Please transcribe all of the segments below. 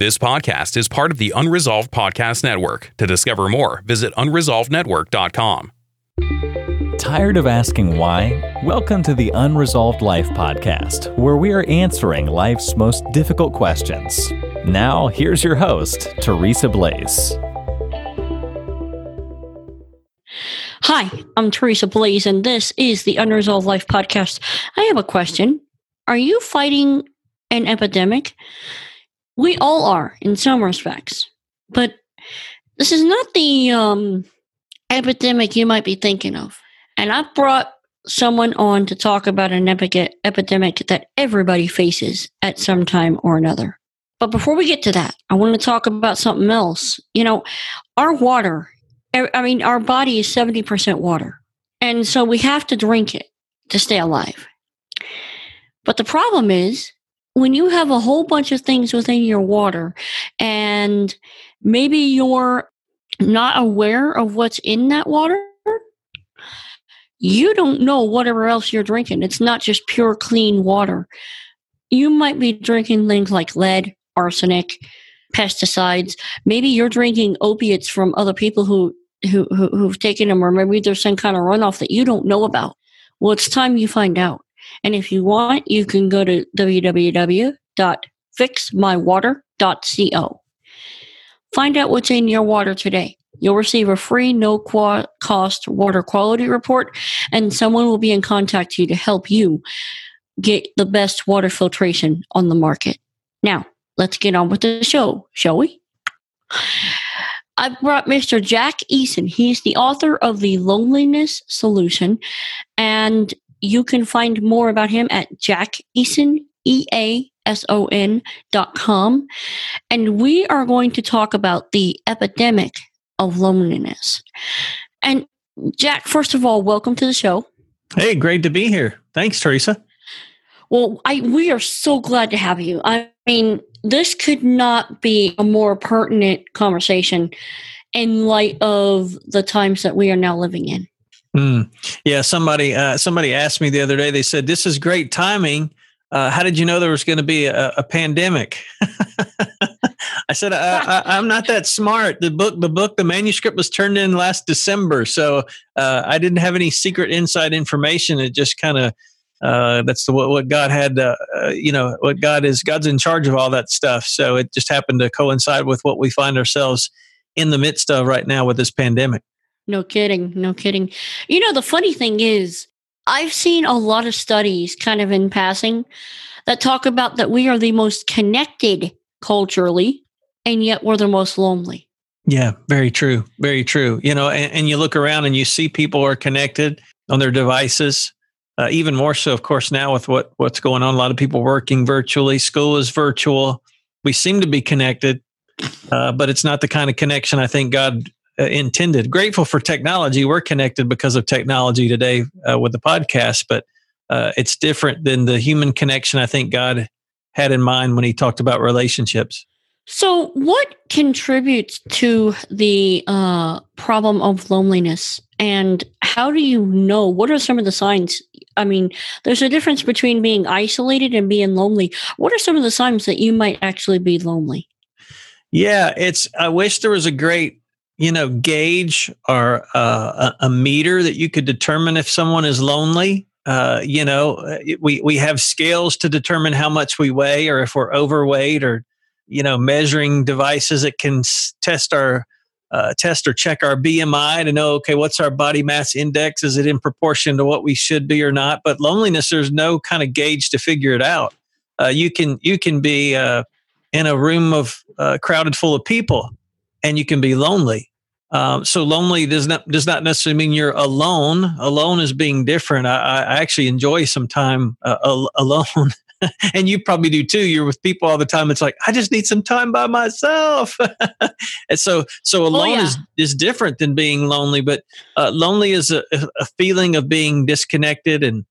This podcast is part of the Unresolved Podcast Network. To discover more, visit unresolvednetwork.com. Tired of asking why? Welcome to the Unresolved Life Podcast, where we are answering life's most difficult questions. Now, here's your host, Teresa Blaze. Hi, I'm Teresa Blaze, and this is the Unresolved Life Podcast. I have a question. Are you fighting an epidemic? We all are in some respects, but this is not the um, epidemic you might be thinking of. And I've brought someone on to talk about an epi- epidemic that everybody faces at some time or another. But before we get to that, I want to talk about something else. You know, our water, I mean, our body is 70% water. And so we have to drink it to stay alive. But the problem is, when you have a whole bunch of things within your water and maybe you're not aware of what's in that water, you don't know whatever else you're drinking. It's not just pure clean water. You might be drinking things like lead, arsenic, pesticides. Maybe you're drinking opiates from other people who, who, who who've taken them, or maybe there's some kind of runoff that you don't know about. Well, it's time you find out. And if you want, you can go to www.fixmywater.co. Find out what's in your water today. You'll receive a free, no cost water quality report, and someone will be in contact with you to help you get the best water filtration on the market. Now, let's get on with the show, shall we? I've brought Mr. Jack Eason. He's the author of The Loneliness Solution, and you can find more about him at Jack Eason, E A S O N dot com. And we are going to talk about the epidemic of loneliness. And Jack, first of all, welcome to the show. Hey, great to be here. Thanks, Teresa. Well, I we are so glad to have you. I mean, this could not be a more pertinent conversation in light of the times that we are now living in. Mm. Yeah, somebody uh, somebody asked me the other day. They said, "This is great timing. Uh, how did you know there was going to be a, a pandemic?" I said, I, am not that smart. The book, the book, the manuscript was turned in last December, so uh, I didn't have any secret inside information. It just kind of uh, that's the, what, what God had. Uh, uh, you know, what God is. God's in charge of all that stuff. So it just happened to coincide with what we find ourselves in the midst of right now with this pandemic. No kidding. No kidding. You know, the funny thing is, I've seen a lot of studies kind of in passing that talk about that we are the most connected culturally, and yet we're the most lonely. Yeah, very true. Very true. You know, and, and you look around and you see people are connected on their devices. Uh, even more so, of course, now with what what's going on. A lot of people working virtually. School is virtual. We seem to be connected, uh, but it's not the kind of connection I think God intended. Grateful for technology. We're connected because of technology today uh, with the podcast, but uh, it's different than the human connection I think God had in mind when He talked about relationships. So, what contributes to the uh, problem of loneliness, and how do you know? What are some of the signs? I mean, there's a difference between being isolated and being lonely. What are some of the signs that you might actually be lonely? Yeah, it's. I wish there was a great you know, gauge or uh, a, meter that you could determine if someone is lonely. Uh, you know, we we have scales to determine how much we weigh, or if we're overweight, or you know, measuring devices that can test our uh, test or check our BMI to know, okay, what's our body mass index? Is it in proportion to what we should be or not? But loneliness, there's no kind of gauge to figure it out. Uh, you can you can be uh, in a room of uh, crowded full of people, and you can be lonely. Um, so lonely does not does not necessarily mean you're alone. Alone is being different. I, I actually enjoy some time uh, alone, and you probably do too. You're with people all the time. It's like I just need some time by myself. and so so oh, alone oh, yeah. is is different than being lonely. But uh, lonely is a, a, feeling of being disconnected and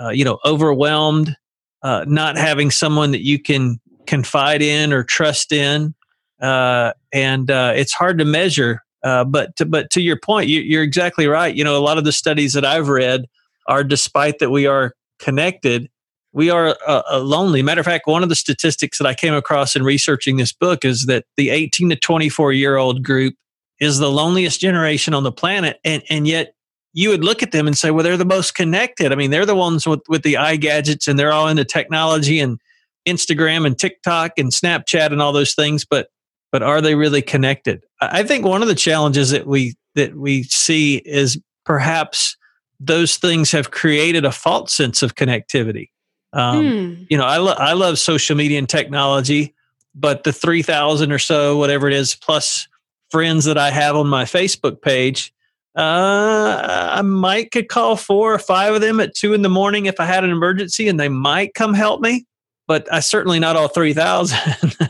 uh, you know overwhelmed, uh, not having someone that you can confide in or trust in. Uh, and uh, it's hard to measure uh, but to, but to your point, you, are exactly right. You know, a lot of the studies that I've read are, despite that we are connected, we are uh, uh, lonely. Matter of fact, one of the statistics that I came across in researching this book is that the 18 to 24 year old group is the loneliest generation on the planet, and and yet you would look at them and say, well, they're the most connected. I mean, they're the ones with with the eye gadgets, and they're all into technology and Instagram and TikTok and Snapchat and all those things, but but are they really connected? I think one of the challenges that we that we see is perhaps those things have created a false sense of connectivity. Um, hmm. You know, I, lo- I love social media and technology, but the 3,000 or so, whatever it is, plus friends that I have on my Facebook page, uh, I might could call four or five of them at two in the morning if I had an emergency and they might come help me, but I certainly not all 3,000.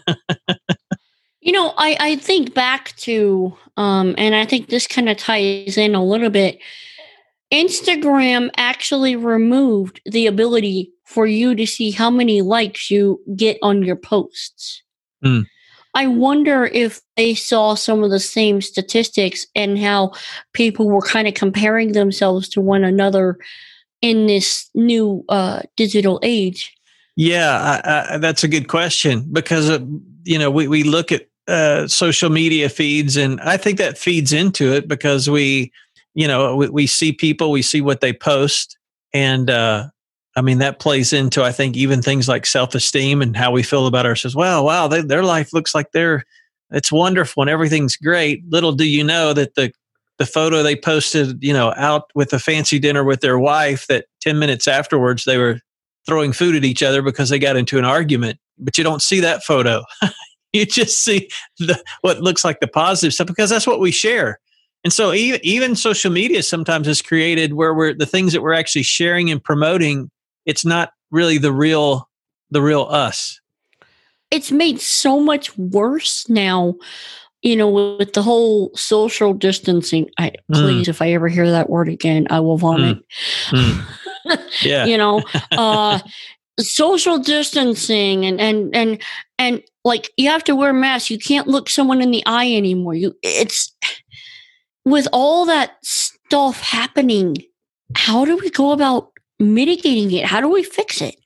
you know, I, I think back to, um, and I think this kind of ties in a little bit. Instagram actually removed the ability for you to see how many likes you get on your posts. Mm. I wonder if they saw some of the same statistics and how people were kind of comparing themselves to one another in this new uh, digital age. Yeah, I, I, that's a good question because uh, you know we we look at uh, social media feeds, and I think that feeds into it because we, you know, we, we see people, we see what they post, and uh, I mean, that plays into, I think, even things like self esteem and how we feel about ourselves. Wow, wow, they, their life looks like they're, it's wonderful and everything's great. Little do you know that the, the photo they posted, you know, out with a fancy dinner with their wife, that 10 minutes afterwards they were throwing food at each other because they got into an argument. But you don't see that photo. you just see the, what looks like the positive stuff because that's what we share. And so even, even social media sometimes is created where we're the things that we're actually sharing and promoting it's not really the real the real us it's made so much worse now you know with the whole social distancing i mm. please if i ever hear that word again i will vomit mm. Mm. yeah you know uh social distancing and and and and like you have to wear a mask you can't look someone in the eye anymore you it's with all that stuff happening how do we go about mitigating it? How do we fix it?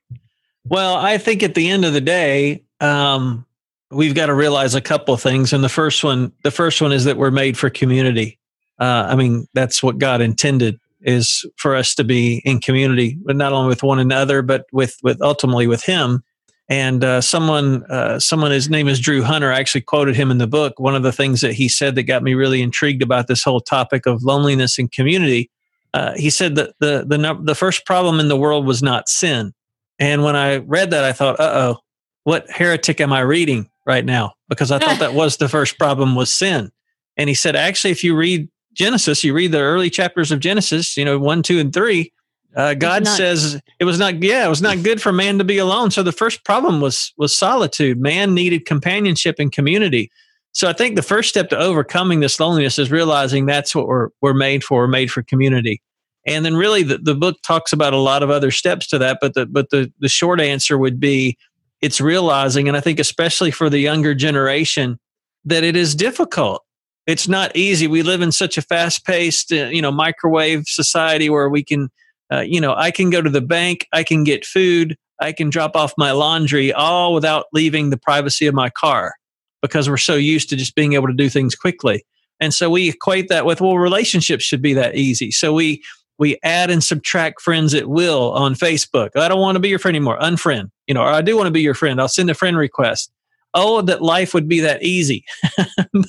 Well, I think at the end of the day, um, we've got to realize a couple of things. And the first one, the first one is that we're made for community. Uh, I mean, that's what God intended is for us to be in community, but not only with one another, but with with ultimately with Him. And uh, someone, uh, someone, his name is Drew Hunter. I actually quoted him in the book. One of the things that he said that got me really intrigued about this whole topic of loneliness and community uh, he said that the, the, the first problem in the world was not sin. And when I read that, I thought, uh oh, what heretic am I reading right now? Because I thought that was the first problem was sin. And he said, actually, if you read Genesis, you read the early chapters of Genesis, you know, one, two, and three, uh, God not, says it was not, yeah, it was not good for man to be alone. So the first problem was was solitude. Man needed companionship and community. So I think the first step to overcoming this loneliness is realizing that's what we're we're made for. We're made for community. And then really the, the book talks about a lot of other steps to that, but the but the the short answer would be it's realizing, and I think especially for the younger generation, that it is difficult. It's not easy. We live in such a fast paced, uh, you know, microwave society where we can, uh, you know, I can go to the bank, I can get food, I can drop off my laundry all without leaving the privacy of my car because we're so used to just being able to do things quickly. And so we equate that with, well, relationships should be that easy. So we, we add and subtract friends at will on Facebook. I don't want to be your friend anymore. Unfriend, you know, or I do want to be your friend. I'll send a friend request. Oh, that life would be that easy.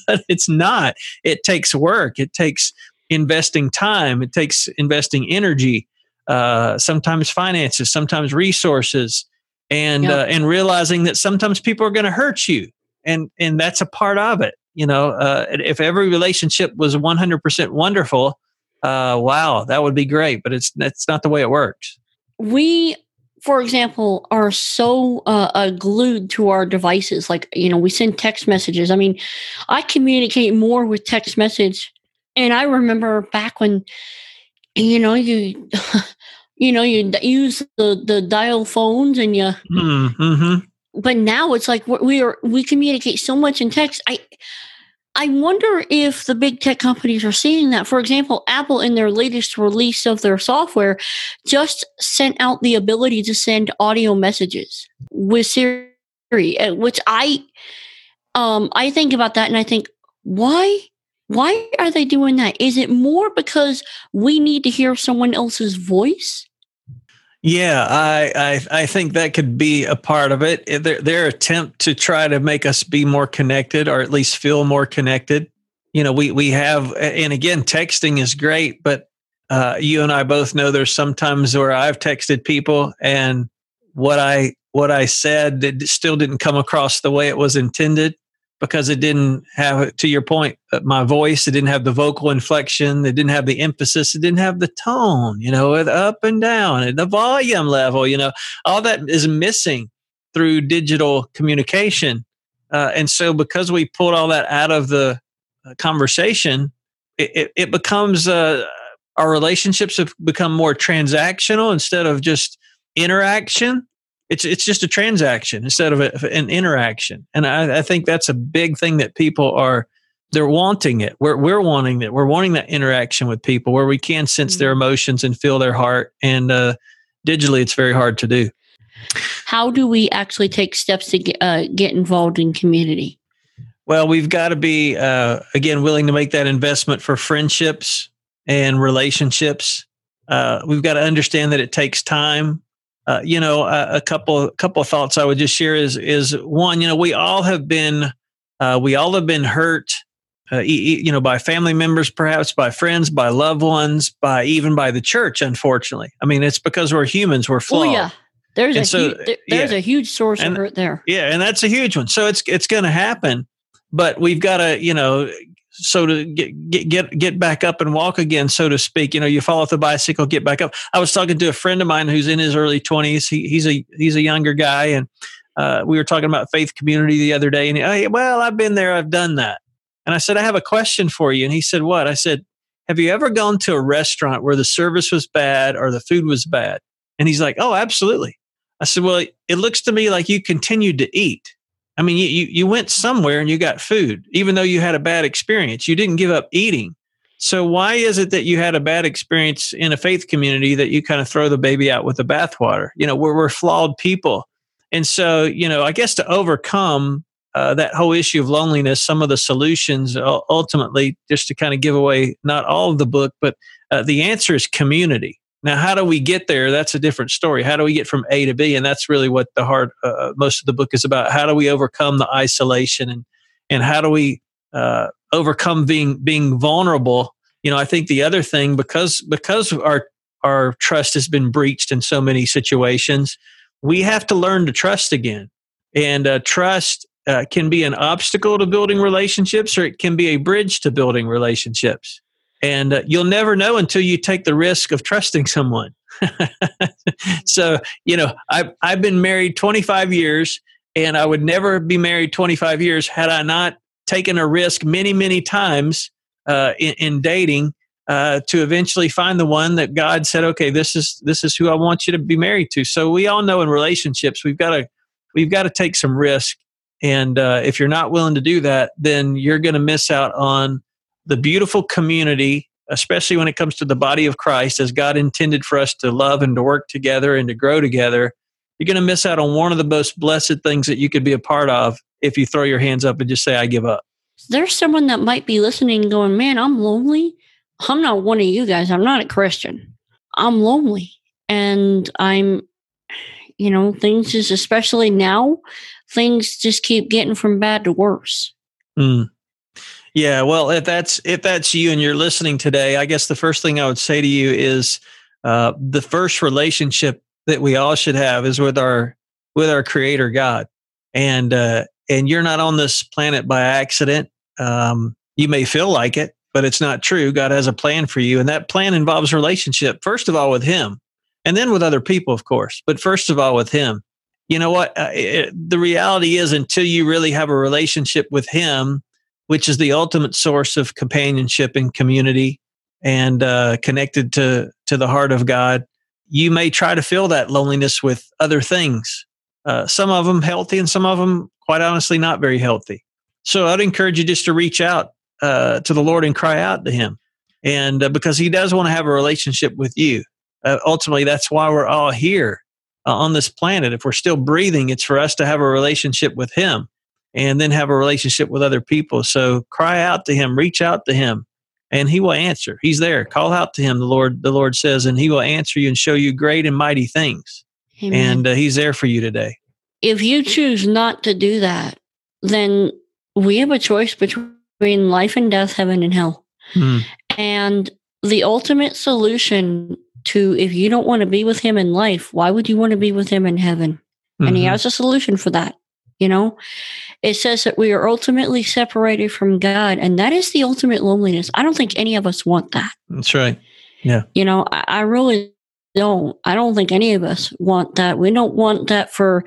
but it's not. It takes work. It takes investing time. It takes investing energy, uh, sometimes finances, sometimes resources, and yep. uh, and realizing that sometimes people are going to hurt you and and that's a part of it you know uh, if every relationship was 100% wonderful uh, wow that would be great but it's that's not the way it works we for example are so uh, uh, glued to our devices like you know we send text messages i mean i communicate more with text message and i remember back when you know you you know you use the the dial phones and you mm-hmm but now it's like we are we communicate so much in text i I wonder if the big tech companies are seeing that. For example, Apple, in their latest release of their software, just sent out the ability to send audio messages with Siri, uh, which I, um, I think about that and I think, why, why are they doing that? Is it more because we need to hear someone else's voice? Yeah, I, I I think that could be a part of it. Their their attempt to try to make us be more connected, or at least feel more connected. You know, we we have, and again, texting is great, but uh, you and I both know there's sometimes where I've texted people, and what I what I said that still didn't come across the way it was intended, because it didn't have, to your point, uh, my voice, it didn't have the vocal inflection, it didn't have the emphasis, it didn't have the tone, you know, up and down and the volume level, you know, all that is missing through digital communication. Uh, and so, because we pulled all that out of the uh, conversation, it, it, it becomes uh, our relationships have become more transactional instead of just interaction it's it's just a transaction instead of a, an interaction. And I, I, think that's a big thing that people are they're wanting it. We're, we're wanting it we're wanting that interaction with people where we can sense their mm-hmm. emotions and feel their heart. And uh, digitally it's very hard to do. How do we actually take steps to get, uh, get involved in community? Well we've got to be uh, again willing to make that investment for friendships and relationships. Uh, we've got to understand that it takes time uh, you know, a, a, couple couple of thoughts I would just share is is one, you know, we all have been uh, we all have been hurt, uh, e- you know, by family members, perhaps by friends, by loved ones, by even by the church. Unfortunately, I mean, it's because we're humans, we're flawed. Oh yeah, there's and a so, hu- there's yeah. a huge source and, of hurt there. Yeah, and that's a huge one. So it's it's going to happen, but we've got to you know so to get, get get get back up and walk again, so to speak. You know, you fall off the bicycle, get back up. I was talking to a friend of mine who's in his early twenties. He, he's a he's a younger guy, and uh, we were talking about faith community the other day. And he, oh, well, I've been there, I've done that. And I said, I have a question for you. And he said, What? I said, Have you ever gone to a restaurant where the service was bad or the food was bad? And he's like, Oh, absolutely. I said, Well, it looks to me like you continued to eat. I mean, you, you went somewhere and you got food, even though you had a bad experience. You didn't give up eating. So why is it that you had a bad experience in a faith community that you kind of throw the baby out with the bathwater? You know, we're, we're flawed people. And so, you know, I guess to overcome uh, that whole issue of loneliness, some of the solutions ultimately, just to kind of give away not all of the book, but uh, the answer is community. Now, how do we get there? That's a different story. How do we get from A to B? And that's really what the heart, uh, uh, most of the book is about. How do we overcome the isolation and and how do we uh, overcome being being vulnerable? You know, I think the other thing because because our our trust has been breached in so many situations, we have to learn to trust again. And uh, trust uh, can be an obstacle to building relationships, or it can be a bridge to building relationships. And uh, you'll never know until you take the risk of trusting someone. so, you know, I've, I've been married 25 years and I would never be married 25 years had I not taken a risk many, many times uh, in, in, dating uh, to eventually find the one that God said, okay, this is, this is who I want you to be married to. So we all know in relationships, we've got to, we've got to take some risk. And uh, if you're not willing to do that, then you're going to miss out on the beautiful community, especially when it comes to the body of Christ, as God intended for us to love and to work together and to grow together, you're going to miss out on one of the most blessed things that you could be a part of if you throw your hands up and just say, I give up. There's someone that might be listening going, Man, I'm lonely. I'm not one of you guys. I'm not a Christian. I'm lonely. And I'm, you know, things just, especially now, things just keep getting from bad to worse. Mm. Yeah, well, if that's if that's you and you're listening today, I guess the first thing I would say to you is uh, the first relationship that we all should have is with our with our Creator God, and uh, and you're not on this planet by accident. Um, you may feel like it, but it's not true. God has a plan for you, and that plan involves relationship. First of all, with Him, and then with other people, of course. But first of all, with Him. You know what? Uh, it, the reality is, until you really have a relationship with Him, which is the ultimate source of companionship and community and uh, connected to, to the heart of God, you may try to fill that loneliness with other things. Uh, some of them healthy and some of them, quite honestly, not very healthy. So I'd encourage you just to reach out uh, to the Lord and cry out to Him, and uh, because He does want to have a relationship with you. Uh, ultimately, that's why we're all here uh, on this planet. If we're still breathing, it's for us to have a relationship with Him, and then have a relationship with other people. So cry out to Him, reach out to Him, and He will answer. He's there. Call out to Him. The Lord, the Lord says, and He will answer you and show you great and mighty things. Amen. And uh, He's there for you today. if you choose not to do that, then we have a choice between life and death, heaven and hell. Mm. And the ultimate solution to if you don't want to be with him in life, why would you want to be with him in heaven? And he Mhm. has a solution for that. You know, it says that we are ultimately separated from God, and that is the ultimate loneliness. I don't think any of us want that. That's right. Yeah. You know, I, I really don't. I don't think any of us want that. We don't want that for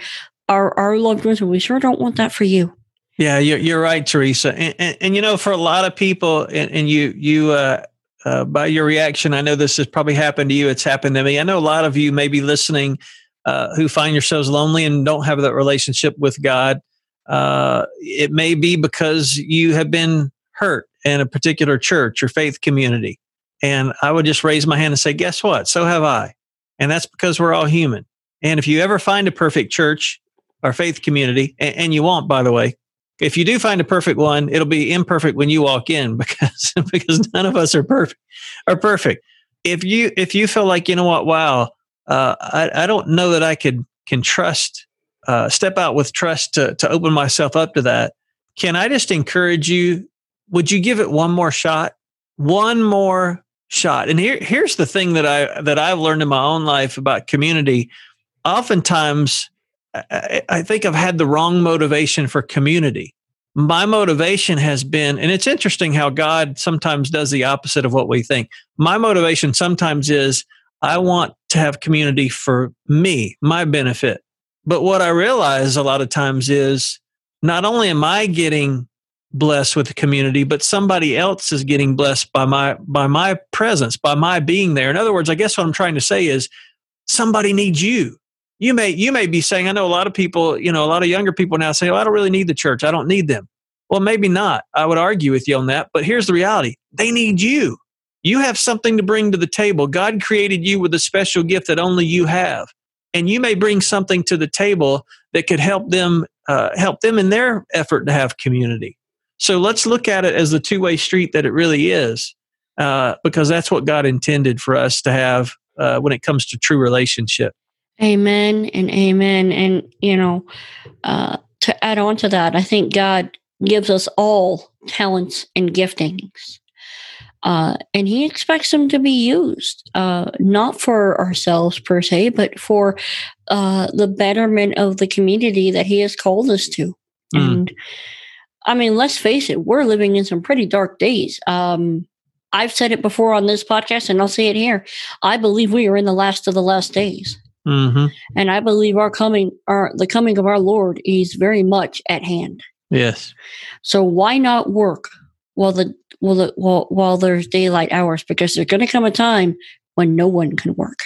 our, our loved ones, and we sure don't want that for you. Yeah, you're, you're right, Teresa. And, and, and you know, for a lot of people, and, and you, you, uh, uh, by your reaction, I know this has probably happened to you. It's happened to me. I know a lot of you may be listening uh, who find yourselves lonely and don't have that relationship with God. Uh, it may be because you have been hurt in a particular church or faith community. And I would just raise my hand and say, guess what? So have I. And that's because we're all human. And if you ever find a perfect church or faith community, and, and you won't, by the way, if you do find a perfect one, it'll be imperfect when you walk in because because none of us are perfect are perfect. If you if you feel like you know what, wow, uh, I I don't know that I could can trust uh, step out with trust to to open myself up to that. Can I just encourage you? Would you give it one more shot? One more shot. And here here's the thing that I that I've learned in my own life about community. Oftentimes I, I think I've had the wrong motivation for community. My motivation has been, and it's interesting how God sometimes does the opposite of what we think. My motivation sometimes is I want to have community for me, my benefit. But what I realize a lot of times is not only am I getting blessed with the community, but somebody else is getting blessed by my by my presence, by my being there. In other words, I guess what I'm trying to say is somebody needs you. You may you may be saying i know a lot of people you know a lot of younger people now say oh, i don't really need the church. I don't need them. Well maybe not. I would argue with you on that but here's the reality. They need you you have something to bring to the table god created you with a special gift that only you have and you may bring something to the table that could help them uh, help them in their effort to have community so let's look at it as the two-way street that it really is uh, because that's what god intended for us to have uh, when it comes to true relationship Amen and amen. And, you know, uh, to add on to that, I think God gives us all talents and giftings. Uh, and he expects them to be used, uh, not for ourselves per se, but for uh, the betterment of the community that he has called us to. Mm. And I mean, let's face it, we're living in some pretty dark days. Um, I've said it before on this podcast, and I'll say it here. I believe we are in the last of the last days mm-hmm. and I believe our coming, our the coming of our Lord is very much at hand. yes So why not work while the while the while, while there's daylight hours? Because there's going to come a time when no one can work.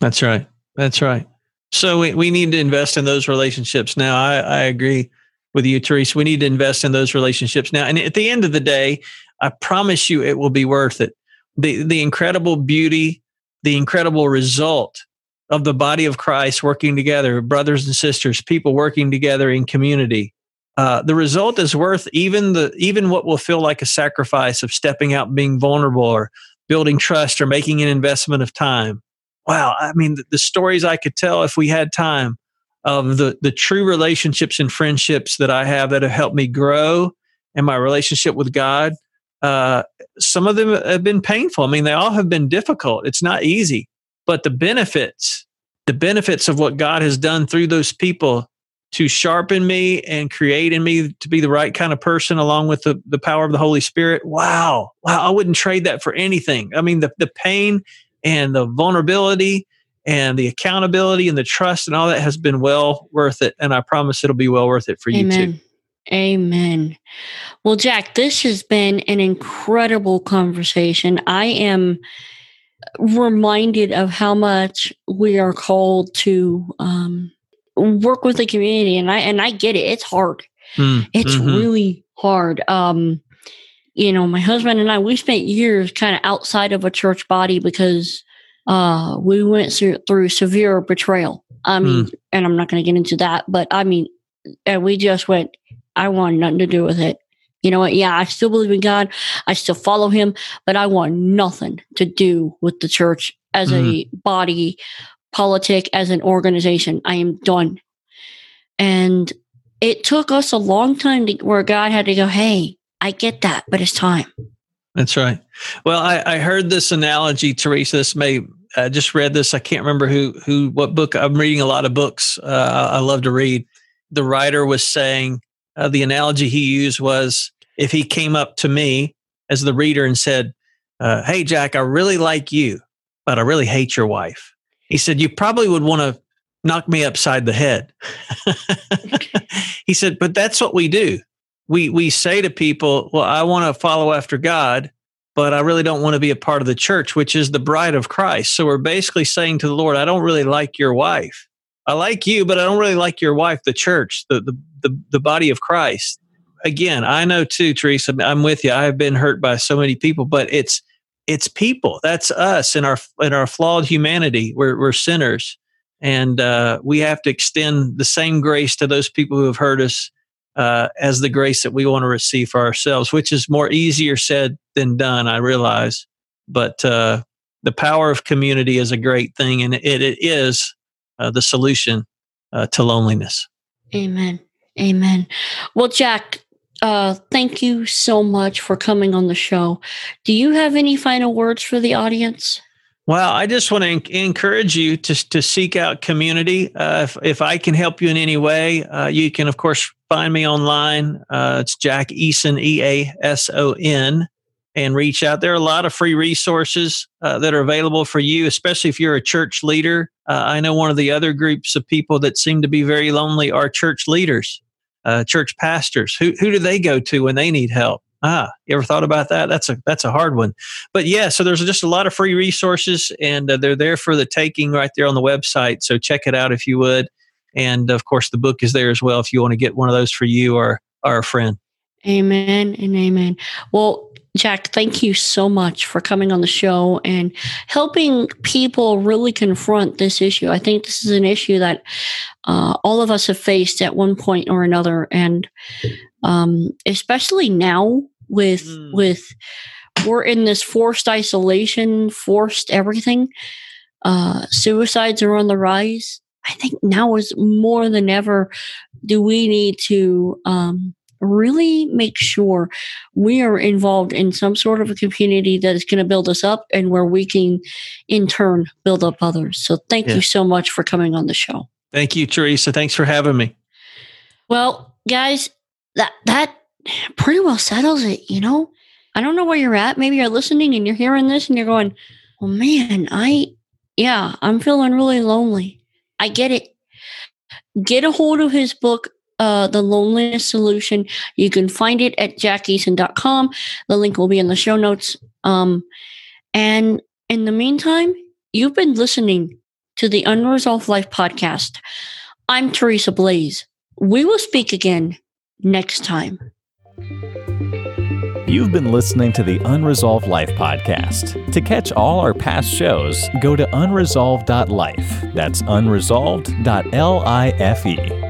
That's right. That's right. So we, we need to invest in those relationships now. I, I agree with you, Teresa. We need to invest in those relationships now. And at the end of the day, I promise you it will be worth it. The the incredible beauty, the incredible result of the body of Christ working together, brothers and sisters, people working together in community. Uh, the result is worth even the even what will feel like a sacrifice of stepping out, being vulnerable, or building trust, or making an investment of time. Wow i mean the, the stories i could tell if we had time of the the true relationships and friendships that i have that have helped me grow in my relationship with god uh, some of them have been painful. I mean they all have been difficult. It's not easy but the benefits the benefits of what god has done through those people to sharpen me and create in me to be the right kind of person along with the, the power of the holy spirit wow wow i wouldn't trade that for anything i mean the, the pain and the vulnerability and the accountability and the trust and all that has been well worth it. And I promise it'll be well worth it for you too. Amen. Amen. Well, Jack, this has been an incredible conversation. I am reminded of how much we are called to um, work with the community, and I and I get it. It's hard. Mm, It's mhm. really hard. Um, you know, my husband and I, we spent years kind of outside of a church body because uh, we went through, through severe betrayal. I mean, mm. and I'm not going to get into that, but I mean, and we just went, I want nothing to do with it. You know what? Yeah, I still believe in God. I still follow him, but I want nothing to do with the church as mm. a body, politic, as an organization. I am done. And it took us a long time to where God had to go, Hey, I get that, but it's time. That's right. Well, I, I heard this analogy, Teresa. This may I just read this. I can't remember who who what book. I'm reading a lot of books. Uh, I love to read. The writer was saying uh, the analogy he used was if he came up to me as the reader and said, uh, "Hey, Jack, I really like you, but I really hate your wife." He said, "You probably would want to knock me upside the head." he said, "But that's what we do. We we say to people, "Well, I want to follow after God." but I really don't want to be a part of the church, which is the bride of Christ. So we're basically saying to the Lord, I don't really like your wife. I like you, but I don't really like your wife, the church, the the the, the body of Christ. Again, I know too, Teresa. I'm with you. I have been hurt by so many people, but it's it's people. That's us in our in our flawed humanity. We're we're sinners, and uh, we have to extend the same grace to those people who have hurt us uh, as the grace that we want to receive for ourselves, which is more easier said than done, I realize. But uh, the power of community is a great thing, and it, it is uh, the solution uh, to loneliness. Amen. Amen. Well, Jack, uh, thank you so much for coming on the show. Do you have any final words for the audience? Well, I just want to encourage you to, to seek out community. Uh, if, if I can help you in any way, uh, you can, of course, find me online. Uh, it's Jack Eason, E A S O N, and reach out. There are a lot of free resources uh, that are available for you, especially if you're a church leader. Uh, I know one of the other groups of people that seem to be very lonely are church leaders, uh, church pastors. Who, who do they go to when they need help? Ah, you ever thought about that? That's a that's a hard one. But yeah, so there's just a lot of free resources, and uh, they're there for the taking right there on the website. So check it out if you would. And of course, the book is there as well if you want to get one of those for you or, or a friend. Amen and amen. Well, Jack, thank you so much for coming on the show and helping people really confront this issue. I think this is an issue that uh, all of us have faced at one point or another, and um, especially now with mm. with we're in this forced isolation, forced everything. Uh, suicides are on the rise. I think now is more than ever do we need to um, really make sure we are involved in some sort of a community that is going to build us up and where we can in turn build up others. So thank yeah. you so much for coming on the show. Thank you, Teresa. Thanks for having me. Well, guys, that that pretty well settles it, you know? I don't know where you're at. Maybe you're listening and you're hearing this and you're going, "Well, man, I yeah, I'm feeling really lonely." I get it. Get a hold of his book, uh, The Loneliness Solution. You can find it at jackeason.com. The link will be in the show notes. Um, and in the meantime, you've been listening to the Unresolved Life podcast. I'm Teresa Blaze. We will speak again next time. You've been listening to the Unresolved Life podcast. To catch all our past shows, go to unresolved.life. That's unresolved.life.